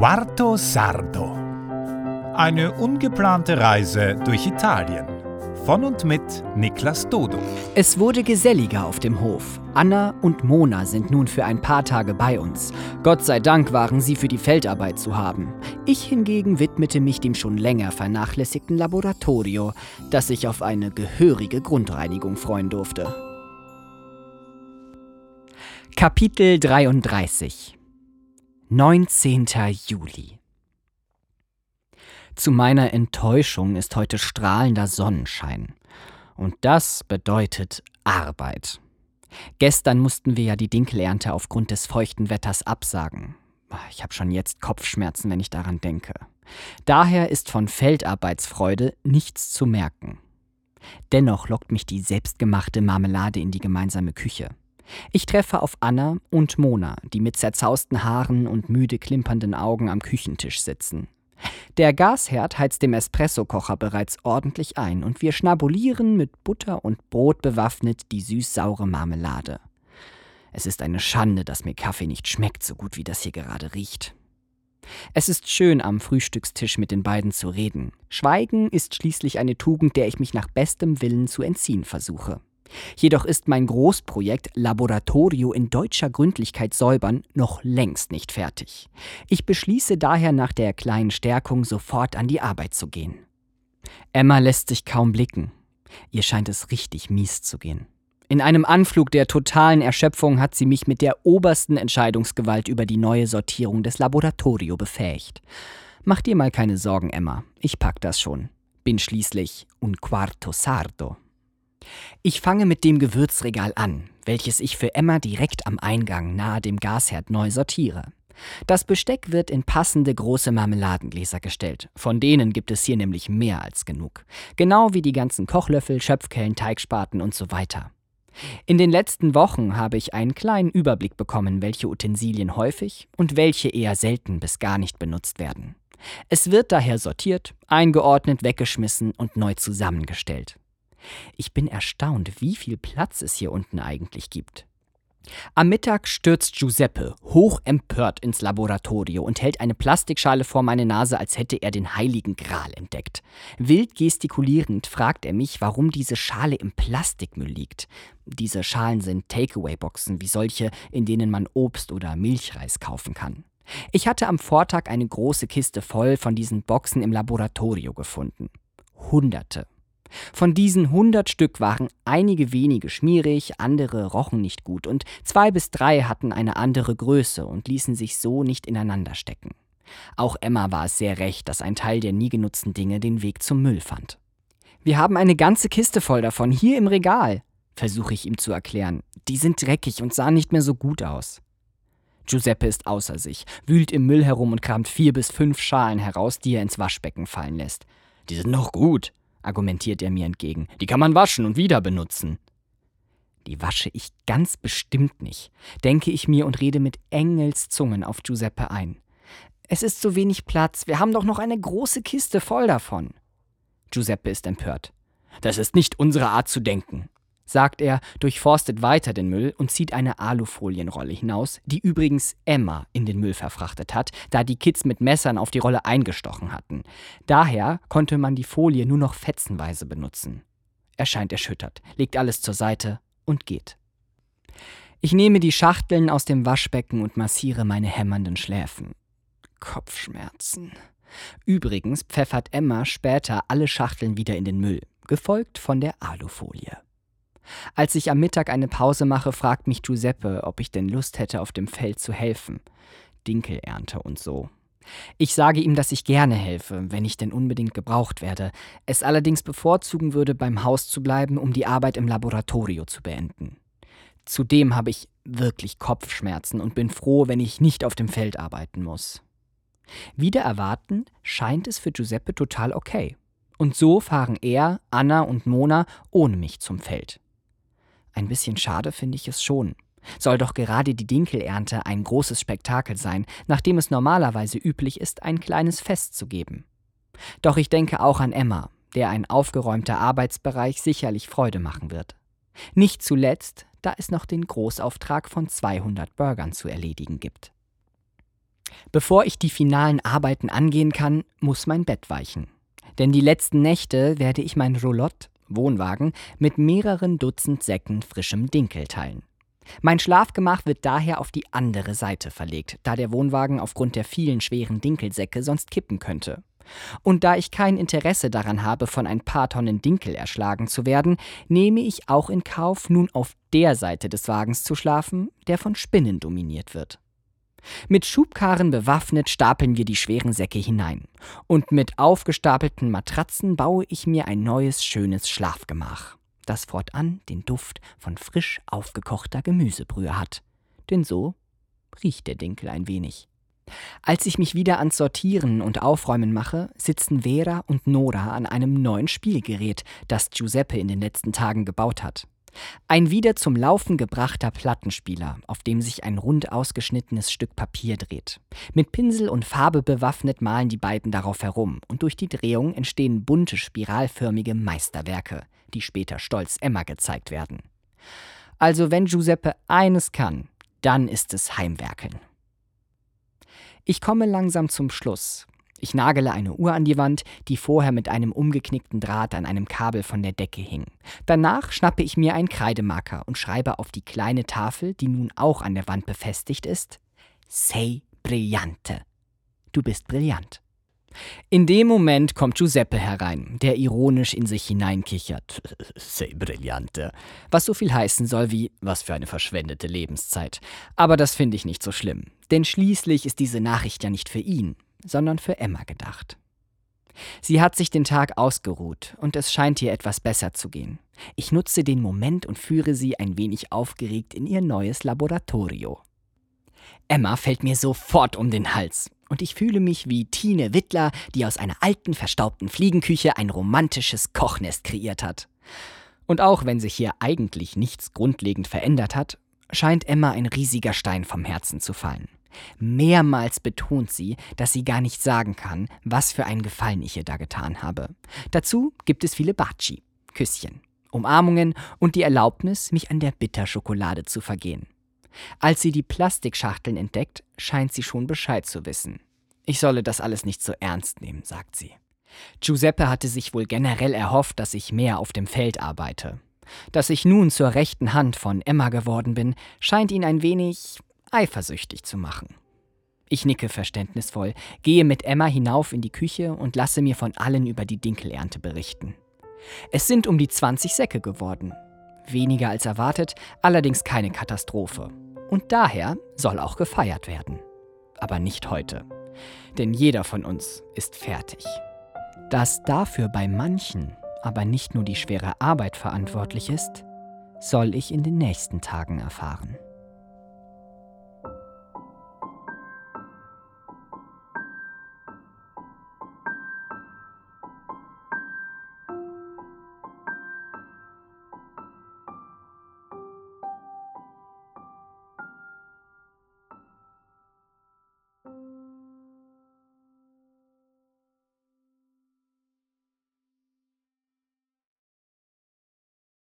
Quarto Sardo. Eine ungeplante Reise durch Italien. Von und mit Niklas Dodo. Es wurde geselliger auf dem Hof. Anna und Mona sind nun für ein paar Tage bei uns. Gott sei Dank waren sie für die Feldarbeit zu haben. Ich hingegen widmete mich dem schon länger vernachlässigten Laboratorio, das sich auf eine gehörige Grundreinigung freuen durfte. Kapitel 33 19. Juli Zu meiner Enttäuschung ist heute strahlender Sonnenschein. Und das bedeutet Arbeit. Gestern mussten wir ja die Dinkelernte aufgrund des feuchten Wetters absagen. Ich habe schon jetzt Kopfschmerzen, wenn ich daran denke. Daher ist von Feldarbeitsfreude nichts zu merken. Dennoch lockt mich die selbstgemachte Marmelade in die gemeinsame Küche. Ich treffe auf Anna und Mona, die mit zerzausten Haaren und müde klimpernden Augen am Küchentisch sitzen. Der Gasherd heizt dem Espressokocher bereits ordentlich ein und wir schnabulieren mit Butter und Brot bewaffnet die süß-saure Marmelade. Es ist eine Schande, dass mir Kaffee nicht schmeckt, so gut wie das hier gerade riecht. Es ist schön, am Frühstückstisch mit den beiden zu reden. Schweigen ist schließlich eine Tugend, der ich mich nach bestem Willen zu entziehen versuche. Jedoch ist mein Großprojekt Laboratorio in deutscher Gründlichkeit säubern noch längst nicht fertig. Ich beschließe daher nach der kleinen Stärkung sofort an die Arbeit zu gehen. Emma lässt sich kaum blicken. Ihr scheint es richtig mies zu gehen. In einem Anflug der totalen Erschöpfung hat sie mich mit der obersten Entscheidungsgewalt über die neue Sortierung des Laboratorio befähigt. Mach dir mal keine Sorgen, Emma. Ich pack das schon. Bin schließlich un quarto sardo. Ich fange mit dem Gewürzregal an, welches ich für Emma direkt am Eingang nahe dem Gasherd neu sortiere. Das Besteck wird in passende große Marmeladengläser gestellt. Von denen gibt es hier nämlich mehr als genug. Genau wie die ganzen Kochlöffel, Schöpfkellen, Teigspaten und so weiter. In den letzten Wochen habe ich einen kleinen Überblick bekommen, welche Utensilien häufig und welche eher selten bis gar nicht benutzt werden. Es wird daher sortiert, eingeordnet, weggeschmissen und neu zusammengestellt. Ich bin erstaunt, wie viel Platz es hier unten eigentlich gibt. Am Mittag stürzt Giuseppe hochempört ins Laboratorio und hält eine Plastikschale vor meine Nase, als hätte er den heiligen Gral entdeckt. Wild gestikulierend fragt er mich, warum diese Schale im Plastikmüll liegt. Diese Schalen sind Takeaway-Boxen wie solche, in denen man Obst oder Milchreis kaufen kann. Ich hatte am Vortag eine große Kiste voll von diesen Boxen im Laboratorio gefunden. Hunderte. Von diesen 100 Stück waren einige wenige schmierig, andere rochen nicht gut und zwei bis drei hatten eine andere Größe und ließen sich so nicht ineinander stecken. Auch Emma war es sehr recht, dass ein Teil der nie genutzten Dinge den Weg zum Müll fand. Wir haben eine ganze Kiste voll davon, hier im Regal, versuche ich ihm zu erklären. Die sind dreckig und sahen nicht mehr so gut aus. Giuseppe ist außer sich, wühlt im Müll herum und kramt vier bis fünf Schalen heraus, die er ins Waschbecken fallen lässt. Die sind noch gut, argumentiert er mir entgegen. Die kann man waschen und wieder benutzen. Die wasche ich ganz bestimmt nicht, denke ich mir und rede mit Engelszungen auf Giuseppe ein. Es ist so wenig Platz, wir haben doch noch eine große Kiste voll davon. Giuseppe ist empört. Das ist nicht unsere Art zu denken sagt er, durchforstet weiter den Müll und zieht eine Alufolienrolle hinaus, die übrigens Emma in den Müll verfrachtet hat, da die Kids mit Messern auf die Rolle eingestochen hatten. Daher konnte man die Folie nur noch fetzenweise benutzen. Er scheint erschüttert, legt alles zur Seite und geht. Ich nehme die Schachteln aus dem Waschbecken und massiere meine hämmernden Schläfen. Kopfschmerzen. Übrigens pfeffert Emma später alle Schachteln wieder in den Müll, gefolgt von der Alufolie. Als ich am Mittag eine Pause mache, fragt mich Giuseppe, ob ich denn Lust hätte, auf dem Feld zu helfen. Dinkelernte und so. Ich sage ihm, dass ich gerne helfe, wenn ich denn unbedingt gebraucht werde, es allerdings bevorzugen würde, beim Haus zu bleiben, um die Arbeit im Laboratorio zu beenden. Zudem habe ich wirklich Kopfschmerzen und bin froh, wenn ich nicht auf dem Feld arbeiten muss. Wieder erwarten scheint es für Giuseppe total okay. Und so fahren er, Anna und Mona ohne mich zum Feld. Ein bisschen schade finde ich es schon. Soll doch gerade die Dinkelernte ein großes Spektakel sein, nachdem es normalerweise üblich ist, ein kleines Fest zu geben. Doch ich denke auch an Emma, der ein aufgeräumter Arbeitsbereich sicherlich Freude machen wird. Nicht zuletzt, da es noch den Großauftrag von 200 Burgern zu erledigen gibt. Bevor ich die finalen Arbeiten angehen kann, muss mein Bett weichen. Denn die letzten Nächte werde ich mein Roulotte, Wohnwagen, mit mehreren Dutzend Säcken frischem Dinkel teilen. Mein Schlafgemach wird daher auf die andere Seite verlegt, da der Wohnwagen aufgrund der vielen schweren Dinkelsäcke sonst kippen könnte. Und da ich kein Interesse daran habe, von ein paar Tonnen Dinkel erschlagen zu werden, nehme ich auch in Kauf, nun auf der Seite des Wagens zu schlafen, der von Spinnen dominiert wird. Mit Schubkarren bewaffnet stapeln wir die schweren Säcke hinein. Und mit aufgestapelten Matratzen baue ich mir ein neues, schönes Schlafgemach, das fortan den Duft von frisch aufgekochter Gemüsebrühe hat. Denn so riecht der Dinkel ein wenig. Als ich mich wieder ans Sortieren und Aufräumen mache, sitzen Vera und Nora an einem neuen Spielgerät, das Giuseppe in den letzten Tagen gebaut hat. Ein wieder zum Laufen gebrachter Plattenspieler, auf dem sich ein rund ausgeschnittenes Stück Papier dreht. Mit Pinsel und Farbe bewaffnet malen die beiden darauf herum, und durch die Drehung entstehen bunte spiralförmige Meisterwerke, die später stolz Emma gezeigt werden. Also wenn Giuseppe eines kann, dann ist es Heimwerkeln. Ich komme langsam zum Schluss, ich nagele eine Uhr an die Wand, die vorher mit einem umgeknickten Draht an einem Kabel von der Decke hing. Danach schnappe ich mir einen Kreidemarker und schreibe auf die kleine Tafel, die nun auch an der Wand befestigt ist, Sei brillante. Du bist brillant. In dem Moment kommt Giuseppe herein, der ironisch in sich hineinkichert. Sei brillante. Was so viel heißen soll wie, was für eine verschwendete Lebenszeit. Aber das finde ich nicht so schlimm. Denn schließlich ist diese Nachricht ja nicht für ihn, sondern für Emma gedacht. Sie hat sich den Tag ausgeruht und es scheint ihr etwas besser zu gehen. Ich nutze den Moment und führe sie ein wenig aufgeregt in ihr neues Laboratorio. Emma fällt mir sofort um den Hals und ich fühle mich wie Tine Wittler, die aus einer alten, verstaubten Fliegenküche ein romantisches Kochnest kreiert hat. Und auch wenn sich hier eigentlich nichts grundlegend verändert hat, scheint Emma ein riesiger Stein vom Herzen zu fallen. Mehrmals betont sie, dass sie gar nicht sagen kann, was für einen Gefallen ich ihr da getan habe. Dazu gibt es viele Baci, Küsschen, Umarmungen und die Erlaubnis, mich an der Bitterschokolade zu vergehen. Als sie die Plastikschachteln entdeckt, scheint sie schon Bescheid zu wissen. Ich solle das alles nicht so ernst nehmen, sagt sie. Giuseppe hatte sich wohl generell erhofft, dass ich mehr auf dem Feld arbeite. Dass ich nun zur rechten Hand von Emma geworden bin, scheint ihn ein wenig eifersüchtig zu machen. Ich nicke verständnisvoll, gehe mit Emma hinauf in die Küche und lasse mir von allen über die Dinkelernte berichten. Es sind um die 20 Säcke geworden. Weniger als erwartet, allerdings keine Katastrophe. Und daher soll auch gefeiert werden. Aber nicht heute. Denn jeder von uns ist fertig. Dass dafür bei manchen aber nicht nur die schwere Arbeit verantwortlich ist, soll ich in den nächsten Tagen erfahren.